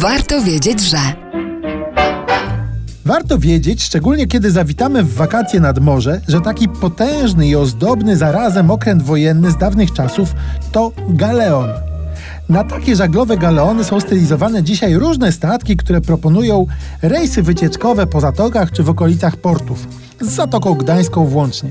Warto wiedzieć, że. Warto wiedzieć, szczególnie kiedy zawitamy w wakacje nad morze, że taki potężny i ozdobny zarazem okręt wojenny z dawnych czasów to galeon. Na takie żaglowe galeony są stylizowane dzisiaj różne statki, które proponują rejsy wycieczkowe po zatokach czy w okolicach portów z Zatoką Gdańską włącznie.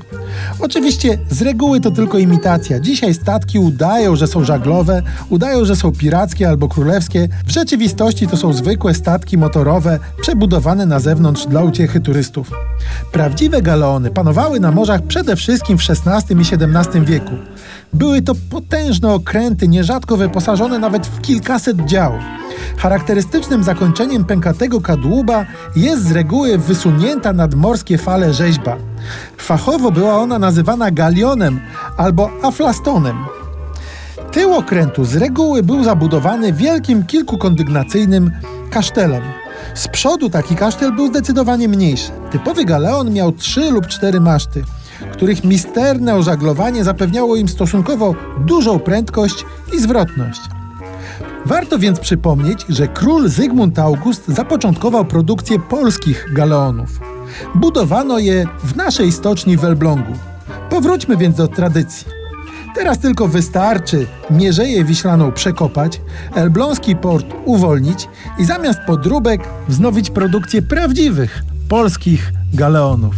Oczywiście z reguły to tylko imitacja. Dzisiaj statki udają, że są żaglowe, udają, że są pirackie albo królewskie. W rzeczywistości to są zwykłe statki motorowe, przebudowane na zewnątrz dla uciechy turystów. Prawdziwe galeony panowały na morzach przede wszystkim w XVI i XVII wieku. Były to potężne okręty, nierzadko wyposażone nawet w kilkaset dział. Charakterystycznym zakończeniem pękatego kadłuba jest z reguły wysunięta nad morskie fale rzeźba. Fachowo była ona nazywana galionem albo aflastonem. Tył okrętu z reguły był zabudowany wielkim kilkukondygnacyjnym kasztelem. Z przodu taki kasztel był zdecydowanie mniejszy. Typowy galeon miał trzy lub cztery maszty, których misterne ożaglowanie zapewniało im stosunkowo dużą prędkość i zwrotność. Warto więc przypomnieć, że król Zygmunt August zapoczątkował produkcję polskich galeonów. Budowano je w naszej stoczni w Elblągu. Powróćmy więc do tradycji. Teraz tylko wystarczy Mierzeję Wiślaną przekopać, elbląski port uwolnić i zamiast podróbek wznowić produkcję prawdziwych polskich galeonów.